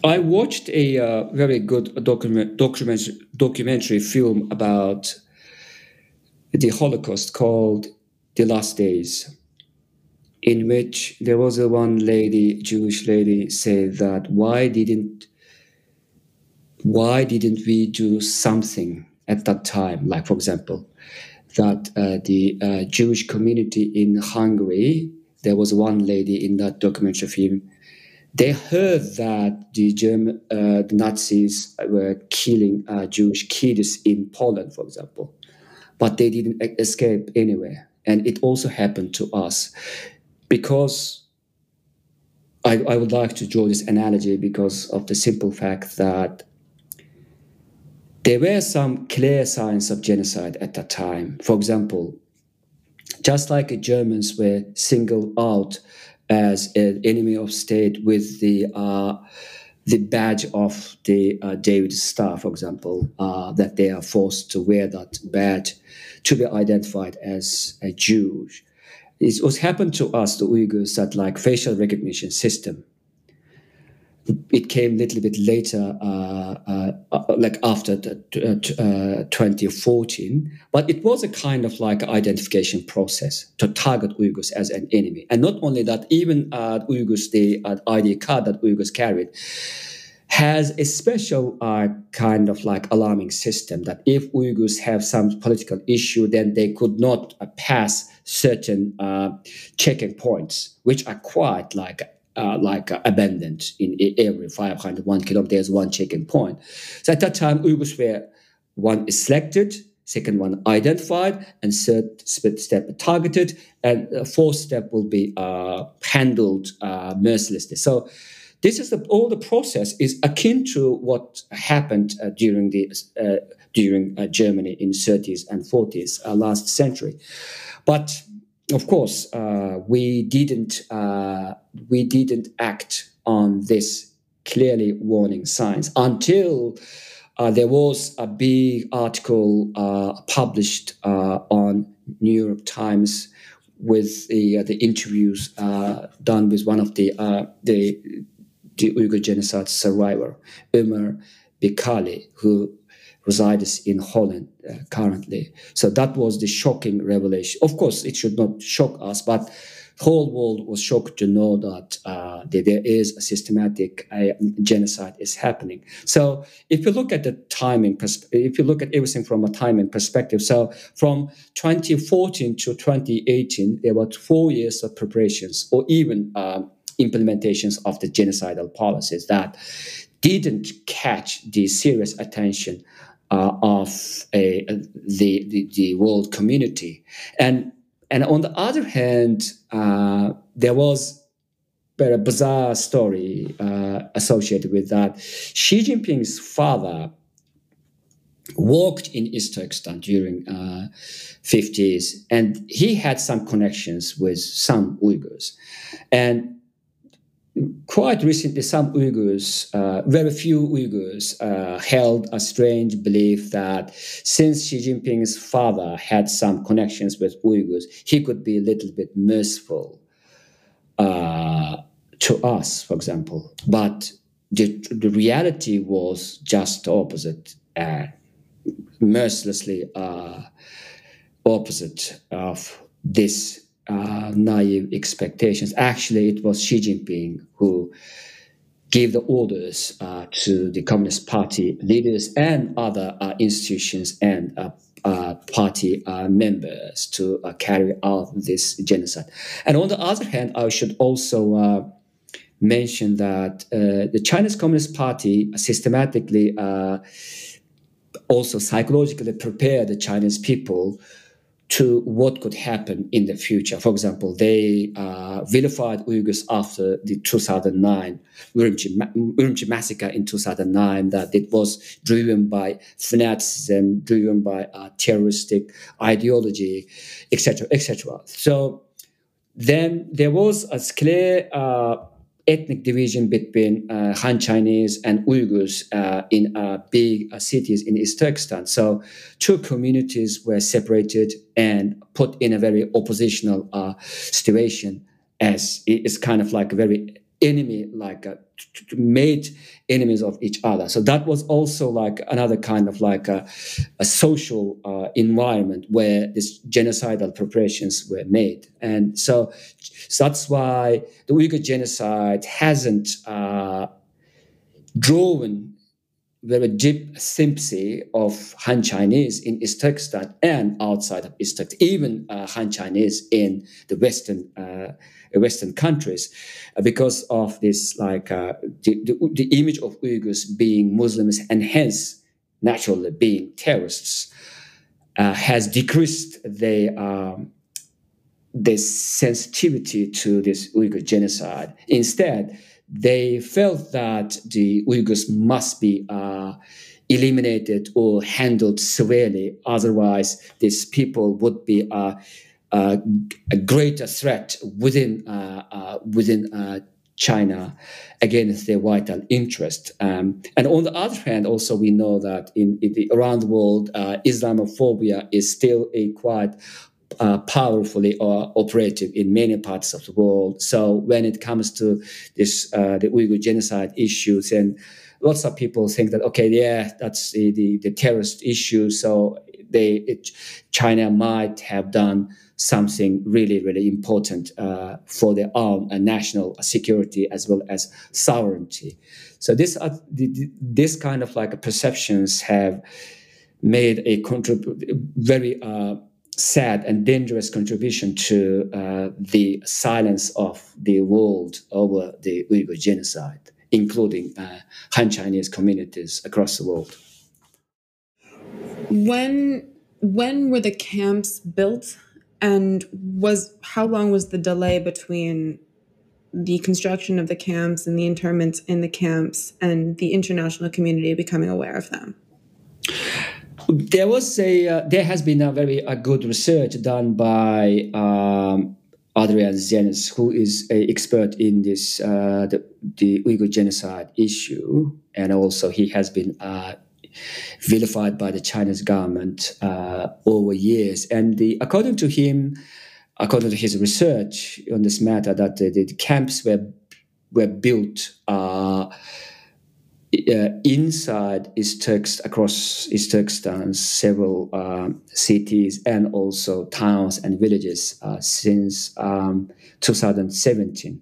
I watched a uh, very good document, documentary, documentary film about the Holocaust called The Last Days, in which there was a one lady, Jewish lady, say that why didn't why didn't we do something at that time? Like, for example, that uh, the uh, Jewish community in Hungary, there was one lady in that documentary film they heard that the German uh, the Nazis were killing uh, Jewish kids in Poland, for example, but they didn't escape anywhere. And it also happened to us because I, I would like to draw this analogy because of the simple fact that there were some clear signs of genocide at that time. For example, just like the Germans were singled out as an enemy of state with the uh, the badge of the uh, David Star, for example, uh, that they are forced to wear that badge to be identified as a Jew. It was happened to us, the Uyghurs, that like facial recognition system it came a little bit later, uh, uh, uh like after the, 2014, uh, but it was a kind of like identification process to target Uyghurs as an enemy. And not only that, even uh, Uyghurs, the ID card that Uyghurs carried, has a special uh, kind of like alarming system that if Uyghurs have some political issue, then they could not uh, pass certain uh, checking points, which are quite like uh, like uh, abandoned in every 500 one kilometer. There's one checking point. So at that time, Uyghurs were one is selected, second one identified, and third step targeted, and fourth step will be uh, handled uh, mercilessly. So this is the, all the process is akin to what happened uh, during the uh, during Germany in 30s and 40s last century, but of course, uh, we didn't uh, we didn't act on this clearly warning signs until uh, there was a big article uh, published uh, on New York Times with the uh, the interviews done with one of the the the Uyghur genocide survivor, Omir Bekali, who resides in Holland uh, currently. So that was the shocking revelation. Of course, it should not shock us, but whole world was shocked to know that, uh, that there is a systematic uh, genocide is happening. So if you look at the timing, if you look at everything from a timing perspective, so from 2014 to 2018, there were four years of preparations or even um, implementations of the genocidal policies that didn't catch the serious attention uh, of a, the, the, the world community. And and on the other hand, uh, there was a bizarre story uh, associated with that. Xi Jinping's father worked in East Turkestan during uh, 50s, and he had some connections with some Uyghurs. And quite recently, some Uyghurs, uh, very few Uyghurs, uh, held a strange belief that since Xi Jinping's father had some connections with Uyghurs, he could be a little bit merciful uh, to us, for example. But the, the reality was just opposite, uh, mercilessly uh, opposite of this uh, naive expectations. Actually, it was Xi Jinping who gave the orders uh, to the Communist Party leaders and other uh, institutions and uh, uh, party uh, members to carry out this genocide. And on the other hand, I should also mention that the Chinese Communist Party systematically also psychologically prepared the Chinese people to what could happen in the future. For example, they uh, vilified Uyghurs after the 2009 Urumqi, massacre in 2009, that it was driven by fanaticism, driven by uh, terroristic ideology, etc., etc. So then there was a clear uh, ethnic division between uh, Han Chinese and Uyghurs uh, in uh, big uh, cities in East Turkestan. So two communities were separated and put in a very oppositional uh, situation as it's kind of like a very enemy like uh, made enemies of each other. So that was also like another kind of like a, a social uh, environment where these genocidal preparations were made. And so, so that's why the uyghur genocide hasn't uh, drawn very deep sympathy of Han Chinese in East Turkestan and outside of East Turkestan, even uh, Han Chinese in the Western uh, Western countries, uh, because of this like uh, the, the, the, image of Uyghurs being Muslims and hence naturally being terrorists uh, has decreased the um, the sensitivity to this Uyghur genocide. Instead they felt that the Uyghurs must be uh, eliminated or handled severely. Otherwise, these people would be uh, uh, a greater threat within uh, uh, within uh, China against their vital interest. Um, and on the other hand, also we know that in, in the, around the world, Islamophobia is still a quite uh, powerfully or operative in many parts of the world. So when it comes to this uh, the Uyghur genocide issues, and lots of people think that okay, yeah, that's the the, the terrorist issue. So they it, China might have done something really really important uh, for their own uh, national security as well as sovereignty. So this uh, the, this kind of like perceptions have made a contrib- very uh, sad and dangerous contribution to uh, the silence of the world over the Uyghur genocide, including uh, Han Chinese communities across the world. When when were the camps built, and was how long was the delay between the construction of the camps and the internments in the camps and the international community becoming aware of them? There was a uh, there has been a very a good research done by um, Adrian Zenz, who is an expert in this uh, the, the Uyghur genocide issue, and also he has been uh, vilified by the Chinese government uh, over years. And the, according to him, according to his research on this matter, that the, the camps were were built uh, inside Turks across several uh, cities and also towns and villages uh, since um, 2017.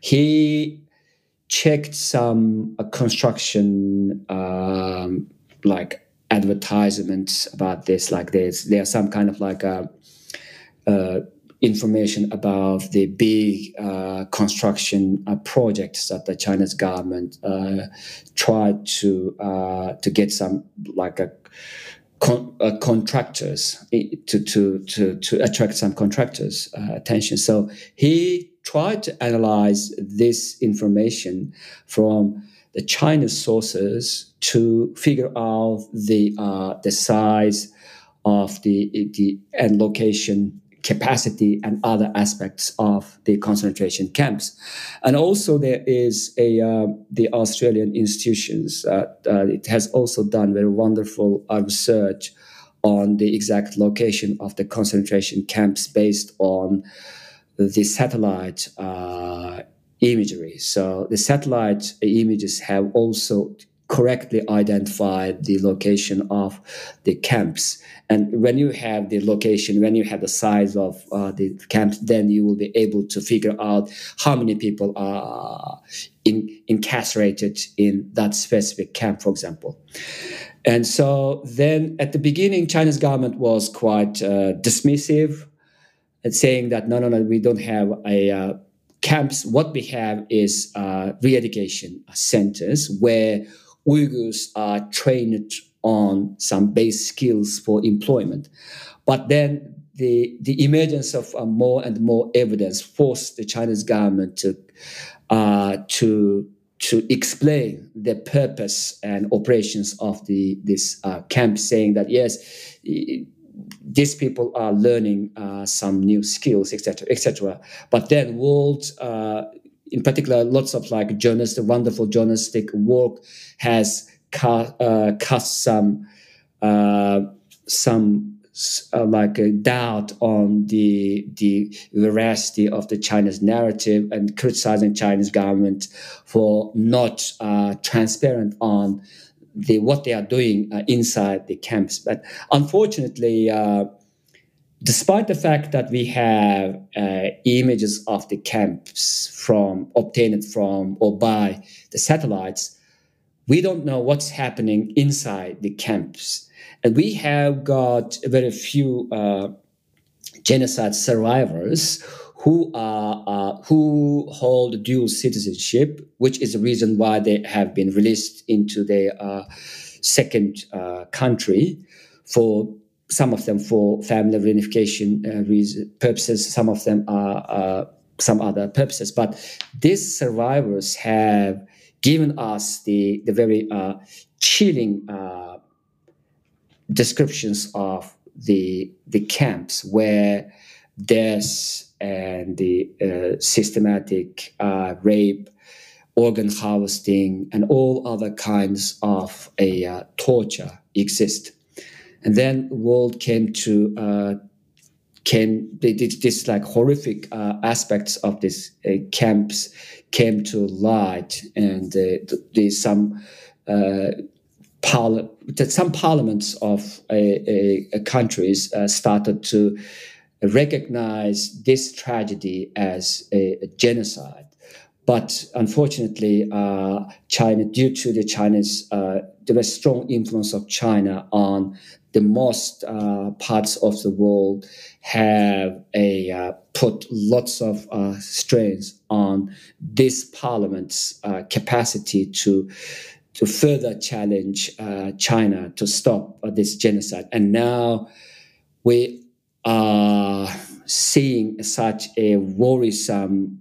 He checked some uh, construction um, like advertisements about this, like there's are some kind of like a, uh, information about the big uh, construction uh, projects that the Chinese government uh, tried to uh, to get some like a Con, uh, contractors to, to, to, to attract some contractors' uh, attention. So he tried to analyze this information from the Chinese sources to figure out the the size of the the and location capacity and other aspects of the concentration camps. And also there is a uh, the Australian institutions. Uh, uh, it has also done very wonderful research on the exact location of the concentration camps based on the satellite uh, imagery. So the satellite images have also correctly identify the location of the camps. And when you have the location, when you have the size of uh, the camps, then you will be able to figure out how many people are in, incarcerated in that specific camp, for example. And so then at the beginning, China's government was quite uh, dismissive and saying that, no, no, no, we don't have a uh, camps. What we have is uh, re-education centers where Uyghurs are trained on some base skills for employment. But then the, the emergence of uh, more and more evidence forced the Chinese government to, uh, to, to explain the purpose and operations of the, this uh, camp, saying that yes, these people are learning uh, some new skills, etc., etc. But then world uh, in particular, lots of like journalistic, wonderful journalistic work has cast, uh, cast some uh, some uh, like a doubt on the the veracity of the Chinese narrative and criticizing Chinese government for not uh, transparent on the what they are doing uh, inside the camps. But unfortunately uh, despite the fact that we have uh, images of the camps from obtained from or by the satellites, we don't know what's happening inside the camps, and we have got very few uh, genocide survivors who are uh, who hold dual citizenship, which is the reason why they have been released into their uh, second uh, country for some of them for family reunification uh, purposes, some of them are uh, some other purposes. But these survivors have given us the, the very uh, chilling uh, descriptions of the, the camps where deaths and the uh, systematic uh, rape, organ harvesting, and all other kinds of a torture exist and then the world came to uh, came this like horrific uh, aspects of this uh, camps came to light, and uh, the, some. Uh, parli- some parliaments of countries uh, started to recognize this tragedy as a, a genocide. But unfortunately, uh, China, due to the Chinese, uh, there was strong influence of China on the most uh, parts of the world have a uh, put lots of uh, strains on this parliament's uh, capacity to to further challenge uh, China to stop uh, this genocide. And now we are seeing such a worrisome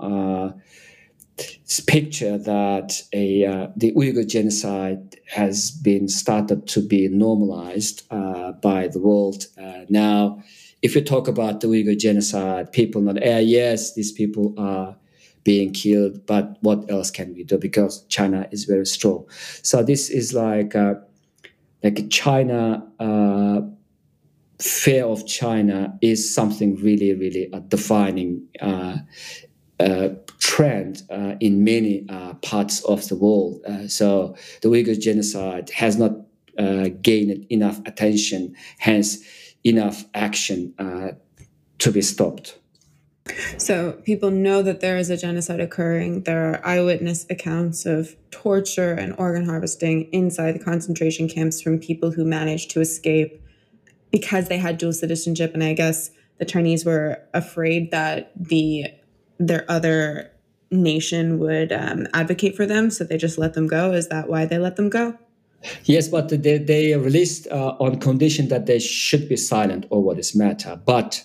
picture that a uh, the Uyghur genocide has been started to be normalized uh, by the world. Uh, now, if you talk about the Uyghur genocide, people not, uh, yes, these people are being killed, but what else can we do? Because China is very strong. So this is like uh, like China. Uh, fear of China is something really, really defining trend uh, in many uh, parts of the world. Uh, so the Uyghur genocide has not uh, gained enough attention, hence enough action uh, to be stopped. So people know that there is a genocide occurring. There are eyewitness accounts of torture and organ harvesting inside the concentration camps from people who managed to escape because they had dual citizenship. And I guess the Chinese were afraid that the their other nation would um, advocate for them, so they just let them go. Is that why they let them go? Yes, but they, they released uh, on condition that they should be silent over this matter. But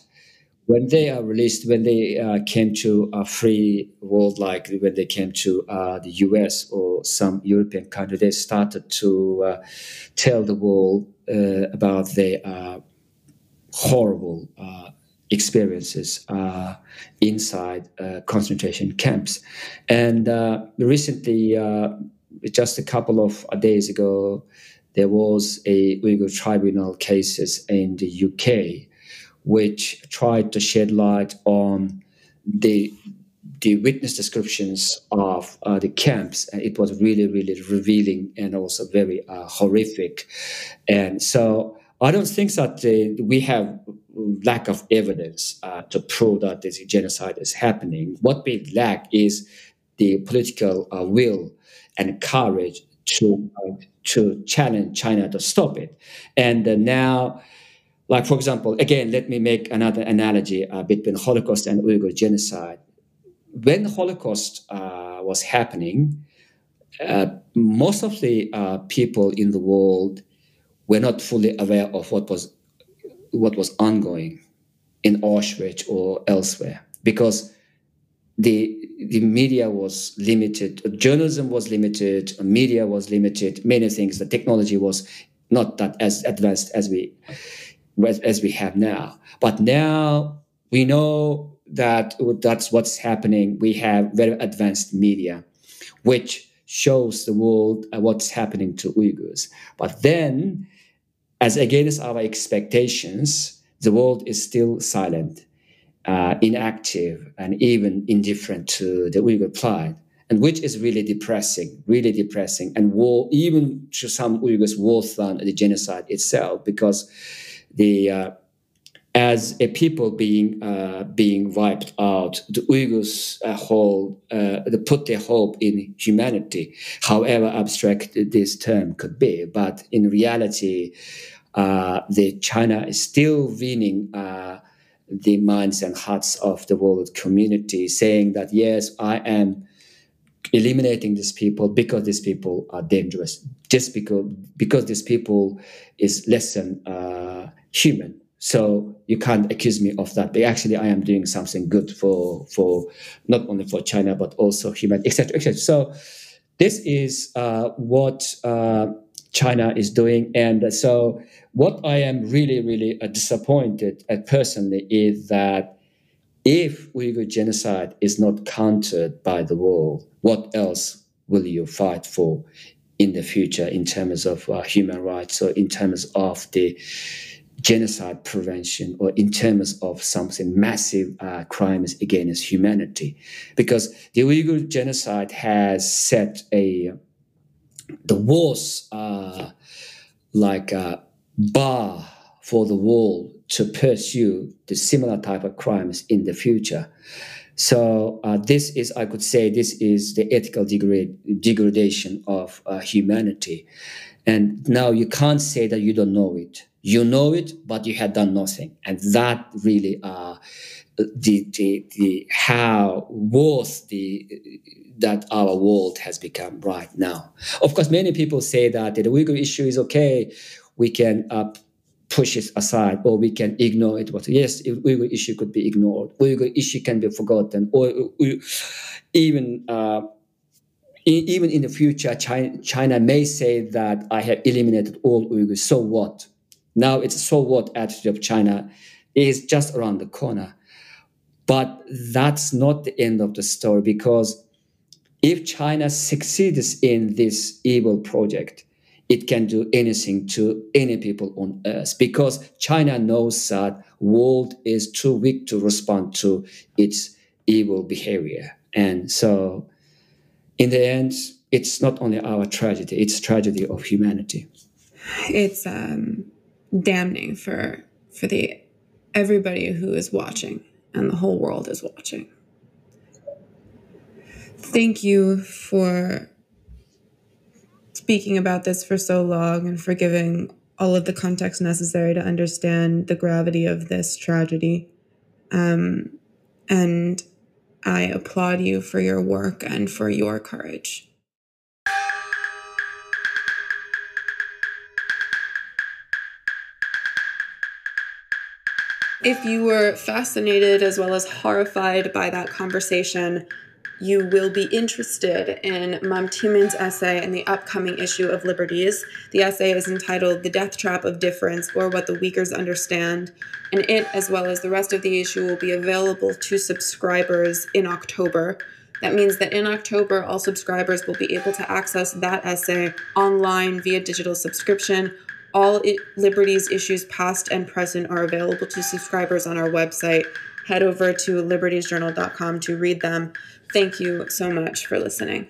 when they are released, when they uh, came to a free world, like when they came to uh, the US or some European country, they started to uh, tell the world uh, about their uh, horrible uh, experiences inside concentration camps. And recently, just a couple of days ago, there was a Uyghur tribunal cases in the UK which tried to shed light on the the witness descriptions of uh, the camps, and it was really, really revealing and also very uh, horrific. And so, I don't think that uh, we have lack of evidence uh, to prove that this genocide is happening. What we lack is the political uh, will and courage to uh, to challenge China to stop it. And now like, for example, again, let me make another analogy uh, between Holocaust and Uyghur genocide. When Holocaust uh, was happening, uh, most of the uh, people in the world were not fully aware of what was what was ongoing in Auschwitz or elsewhere because the the media was limited, journalism was limited, media was limited, many things. The technology was not that as advanced as we as we have now. But now we know that that's what's happening. We have very advanced media, which shows the world uh, what's happening to Uyghurs. But then, as against our expectations, the world is still silent, uh, inactive, and even indifferent to the Uyghur plight. And which is really depressing, really depressing, and war, even to some Uyghurs worse than the genocide itself, because the uh, as a people being uh, being wiped out, the Uyghurs uh, hold uh, they put their hope in humanity, however abstract this term could be. But in reality, the China is still winning uh, the minds and hearts of the world community, saying that yes, I am eliminating these people because these people are dangerous, just because because these people is less than uh, human. So you can't accuse me of that. But actually, I am doing something good for for not only for China but also human, etc., etc. So this is uh, what uh, China is doing, and so what I am really, really uh, disappointed at personally is that if Uyghur genocide is not countered by the world, what else will you fight for in the future in terms of uh, human rights or in terms of the genocide prevention or in terms of something massive uh, crimes against humanity? Because the uyghur genocide has set a the worst are like a bar for the world to pursue the similar type of crimes in the future. So uh, this is i could say this is the ethical degrade, degradation of uh, humanity. And now you can't say that you don't know it. You know it, but you had done nothing, and that really uh, the, the the how worth the that our world has become right now. Of course, many people say that the Uyghur issue is okay. We can uh, push it aside or we can ignore it. But yes, Uyghur issue could be ignored. Uyghur issue can be forgotten, or even. Uh, even in the future, China, China may say that I have eliminated all Uyghurs. So what? Now it's so what attitude of China is just around the corner. But that's not the end of the story because if China succeeds in this evil project, it can do anything to any people on earth because China knows that world is too weak to respond to its evil behavior. And so, in the end, it's not only our tragedy; it's tragedy of humanity. It's um, damning for for the everybody who is watching and the whole world is watching. Thank you for speaking about this for so long and for giving all of the context necessary to understand the gravity of this tragedy. Um, and I applaud you for your work and for your courage. If you were fascinated as well as horrified by that conversation, you will be interested in Mamtimin's essay in the upcoming issue of Liberties. The essay is entitled The Death Trap of Difference or What the Uyghurs Understand, and it, as well as the rest of the issue, will be available to subscribers in October. That means that in October, all subscribers will be able to access that essay online via digital subscription. All Liberties issues, past and present, are available to subscribers on our website. Head over to libertiesjournal.com to read them. Thank you so much for listening.